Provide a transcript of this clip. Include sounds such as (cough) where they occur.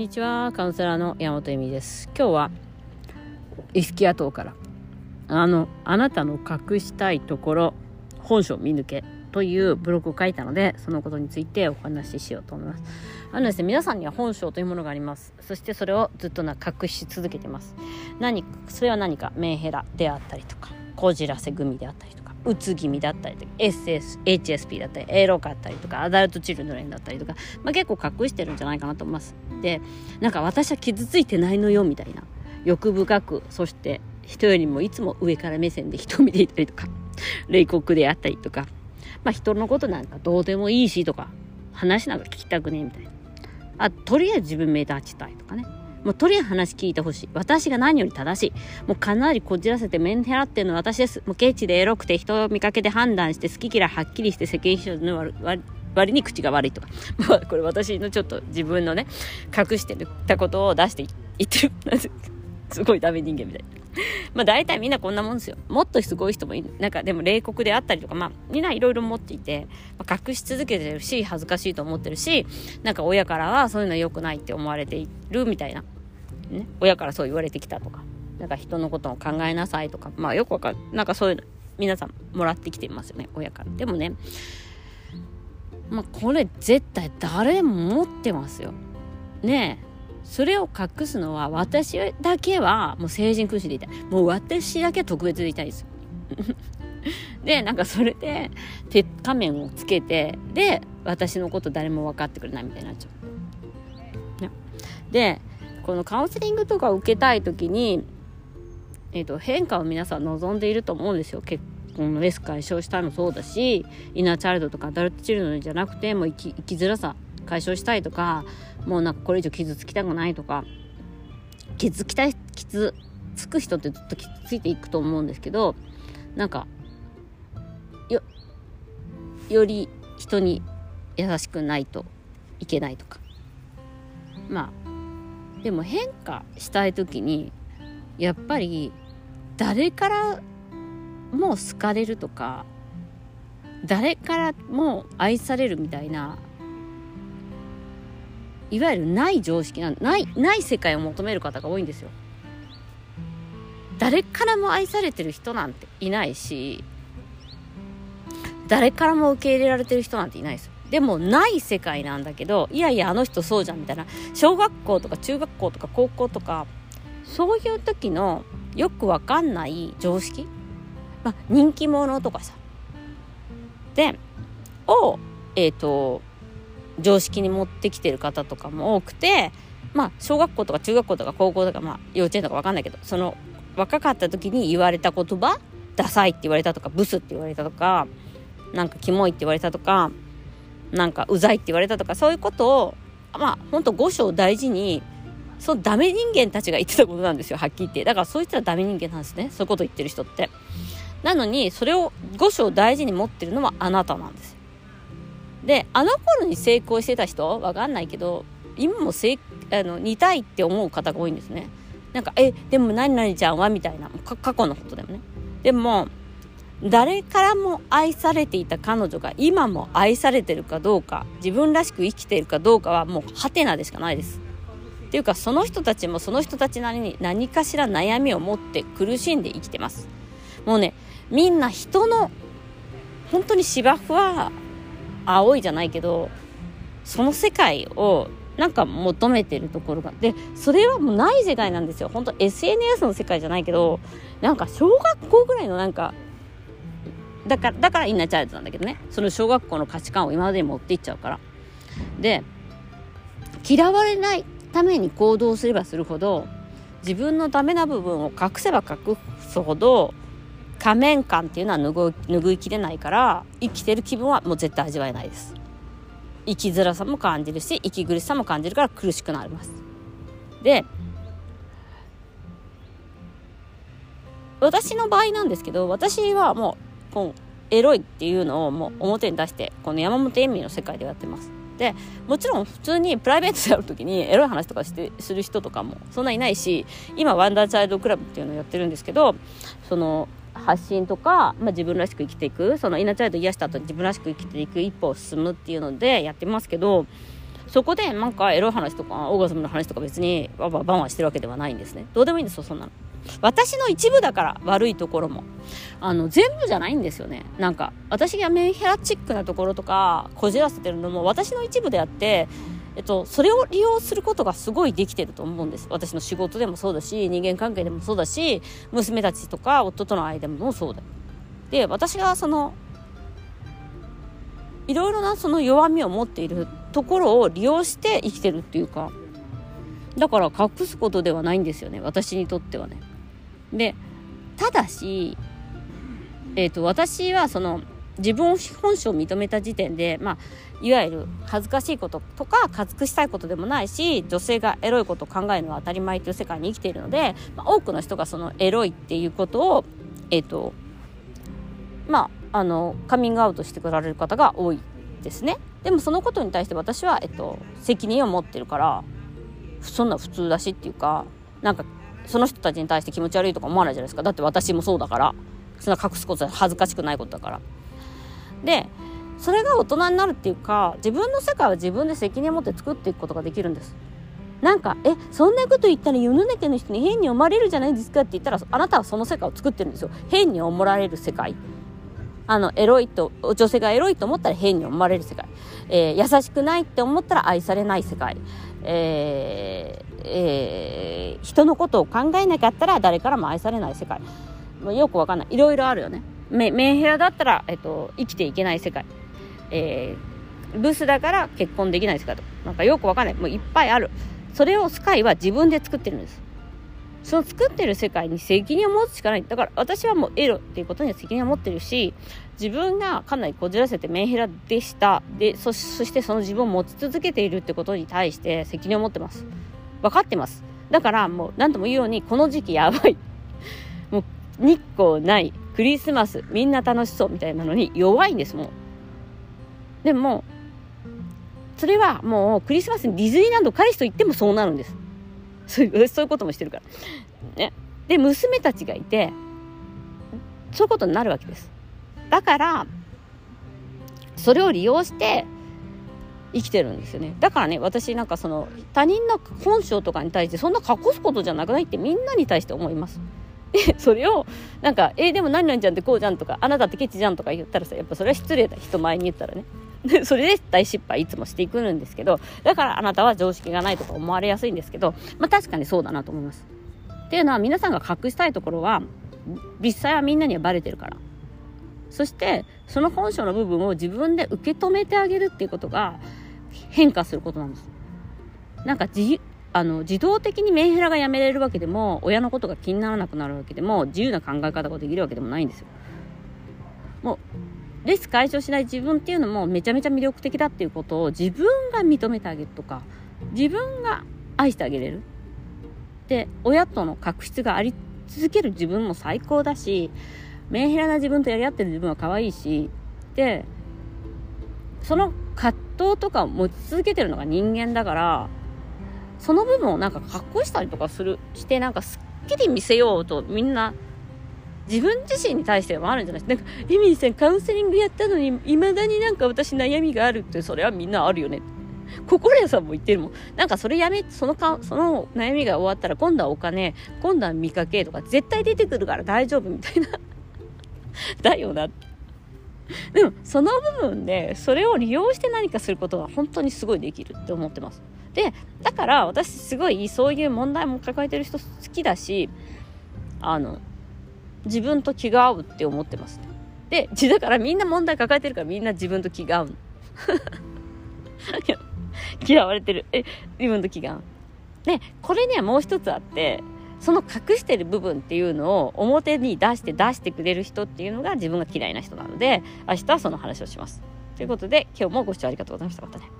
にちはカウンセラーの山本恵美です。今日はイスキア島からあのあなたの隠したいところ本性見抜けというブログを書いたのでそのことについてお話ししようと思います。あのですね皆さんには本性というものがあります。そしてそれをずっとな隠し続けてます。何それは何かメンヘラであったりとかこじらせ組であったりとかうつ気味だったりとか SS HSP だったりエロかったりとかアダルトチルドレンだったりとか、まあ、結構隠してるんじゃないかなと思います。でなんか私は傷ついてないのよみたいな。欲深くそして人よりもいつも上から目線で人を見ていたりとか冷酷であったりとかまあ人のことなんかどうでもいいしとか話なんか聞きたくねえみたいな。あとりあえず自分目立ちたいとかね。もうとりあえず話聞いてほしい。私が何より正しい。もうかなりこじらせてメンヘラっていうのは私です。もうケチでエロくて人を見かけて判断して好き嫌いはっきりして世間一の割割に口が悪いとか。ま (laughs) あこれ私のちょっと自分のね、隠してたことを出して言ってる。(laughs) すごいダメ人間みたいな。(laughs) まあ大体みんなこんなもんですよ。もっとすごい人もいる。なんかでも冷酷であったりとか、まあみんないろいろ持っていて、まあ、隠し続けてるし、恥ずかしいと思ってるし、なんか親からはそういうのは良くないって思われているみたいな。ね、親からそう言われてきたとか、なんか人のことを考えなさいとか、まあよくわかる。なんかそういうの、皆さんもらってきてますよね、親から。でもね、まあこれ絶対誰も持ってますよ。ねえ。それを隠すのは私だけはもう成人君子でいたい。もう私だけ特別でいたいです。で、なんかそれで、鉄仮面をつけて、で、私のこと誰も分かってくれないみたいになっちゃう。ね、で、このカウンセリングとかを受けたい時に、えーと、変化を皆さん望んでいると思うんですよ結婚のレス解消したいもそうだしイナーチャイルドとかアダルトチルドじゃなくても生き生きづらさ解消したいとかもうなんかこれ以上傷つきたくないとか傷つきたい傷つく人ってずっと傷ついていくと思うんですけどなんかよより人に優しくないといけないとか。まあでも変化したい時にやっぱり誰からも好かれるとか誰からも愛されるみたいないわゆるない常識なないない世界を求める方が多いんですよ。誰からも愛されてる人なんていないし誰からも受け入れられてる人なんていないです。よでもない世界なんだけどいやいやあの人そうじゃんみたいな。小学校とか中学校とか高校とかそういう時のよくわかんない常識、まあ、人気者とかさ。でをえっ、ー、と常識に持ってきてる方とかも多くてまあ小学校とか中学校とか高校とかまあ幼稚園とかわかんないけどその若かった時に言われた言葉ダサいって言われたとかブスって言われたとかなんかキモいって言われたとかなんかうざいって言われたとかそういうことをまあ本当五章大事にそのダメ人間たちが言ってたことなんですよはっきり言って。だからそういったらダメ人間なんですねそういうこと言ってる人って。なのにそれを五章大事に持ってるのはあなたなんです。であの頃に成功してた人わかんないけど今もせあの似たいって思う方が多いんですねなんかえでも何々ちゃんはみたいな過去のことでもねでも誰からも愛されていた彼女が今も愛されてるかどうか自分らしく生きているかどうかはもうハテナでしかないです。っていうかその人たちもその人たちなりに何かしら悩みを持って苦しんで生きてます。もうねみんな人の本当に芝生は青いじゃないけどその世界をなんか求めてるところが。でそれはもうない世界なんですよ。本当 SNS の世界じゃないけどなんか小学校ぐらいのなんかだからだからインナーチャイルドなんだけどね。その小学校の価値観を今までに持っていっちゃうから。で嫌われないために行動すればするほど自分のダメな部分を隠せば隠すほど仮面感っていうのは拭いきれないから生きてる気分はもう絶対味わえないです。生きづらさも感じるし息苦しさも感じるから苦しくなります。で私の場合なんですけど私はもうこエロいっていうのをもう表に出してこの山本恵美の世界でやってます。でもちろん普通にプライベートで会う時にエロい話とかしてする人とかもそんないないし今ワンダーチャイルドクラブっていうのをやってるんですけどその発信とか、まあ、自分らしく生きていくそのイナチャイド癒した後に自分らしく生きていく一歩を進むっていうのでやってますけどそこでなんかエロい話とかオーガズムの話とか別にバババンバンしてるわけではないんですね。どうでもいいんですよそんなの。私の一部だから悪いところも。あの全部じゃないんですよね。なんか私がメンヘラチックなところとかこじらせてるのも私の一部であってえっと、それを利用することがすごいできてると思うんです。私の仕事でもそうだし人間関係でもそうだし娘たちとか夫との間もそうだ。で私がそのいろいろなその弱みを持っているところを利用して生きてるっていうかだから隠すことではないんですよね私にとってはね。でただしえっ、と私はその自分本性を認めた時点でまあいわゆる恥ずかしいこととか隠したいことでもないし女性がエロいことを考えるのは当たり前という世界に生きているので、まあ、多くの人がそのエロいっていうことをえ、ー、とまああのカミングアウトしてくられる方が多いですね。でもそのことに対して私は、えっと、責任を持ってるからそんな普通だしっていうかなんかその人たちに対して気持ち悪いとか思わないじゃないですか。だって私もそうだからそんな隠すことは恥ずかしくないことだから。でそれが大人になるっていうか自分の世界は自分で責任を持って作っていくことができるんですなんか、え、そんなこと言ったら世の中の人に変に思われるじゃないですかって言ったら、あなたはその世界を作ってるんですよ。変に思われる世界。あの、エロいと、女性がエロいと思ったら変に思われる世界。えー、優しくないって思ったら愛されない世界。えー、えー、人のことを考えなかったら誰からも愛されない世界。もうよくわかんない。いろいろあるよね。メメンヘラだったら、えっと、生きていけない世界。えー、ブスだから結婚できない世界と。なんかよくわかんない。もういっぱいある。それをスカイは自分で作ってるんです。その作ってる世界に責任を持つしかない。だから私はもうエロっていうことには責任を持ってるし、自分がかなりこじらせてメンヘラでした。で、そそしてその自分を持ち続けているってことに対して責任を持ってます。分かってます。だからもう何とも言うように、この時期やばい。もう日光ない。クリスマス。みんな楽しそうみたいなのに弱いんです、もう。でも、それはもうクリスマスにディズニーランド彼氏と言ってもそうなるんです。そういう (laughs) そういうこともしてるから。ね。で、娘たちがいて、そういうことになるわけです。だから、それを利用して生きてるんですよね。だからね、私なんかその他人の本性とかに対してそんな隠すことじゃなくないってみんなに対して思います。(laughs) それを、なんか、えー、でも何々ちゃんってこうじゃんとか、あなたってケチじゃんとか言ったらさ、やっぱそれは失礼だ。人前に言ったらね。それで大失敗いつもしていくんですけど、だからあなたは常識がないとか思われやすいんですけど、まあ確かにそうだなと思います。っていうのは皆さんが隠したいところは、実際はみんなにはバレてるから。そして、その本性の部分を自分で受け止めてあげるっていうことが変化することなんです。なんか自あの自動的にメンヘラがやめれるわけでも親のことが気にならなくなるわけでも自由な考え方ができるわけでもないんですよ。もうレス解消しない自分っていうのもめちゃめちゃ魅力的だっていうことを自分が認めてあげるとか自分が愛してあげれるで親との確執があり続ける自分も最高だしメンヘラな自分とやり合ってる自分は可愛いしでその葛藤とかを持ち続けてるのが人間だからその部分をなんか隠したりとかするしてなんかすっきり見せようとみんな自分自身に対してもあるんじゃないですか。なんか、エミリーさんカウンセリングやったのに、未だになんか私悩みがあるって、それはみんなあるよね。心屋さんも言ってるもん。なんかそれやめ、そのか、その悩みが終わったら今度はお金、今度は見かけとか絶対出てくるから大丈夫みたいな。(laughs) だよなって。(laughs) でも、その部分で、それを利用して何かすることは本当にすごいできるって思ってます。で、だから私すごいそういう問題も抱えてる人好きだし、あの、自分と気が合うって思ってますね。で、だからみんな問題抱えてるからみんな自分と気が合う。(laughs) 嫌われてる。え、自分と気が合う。で、これにはもう一つあって、その隠してる部分っていうのを表に出して出してくれる人っていうのが自分が嫌いな人なので、明日はその話をします。ということで、今日もご視聴ありがとうございました。またね。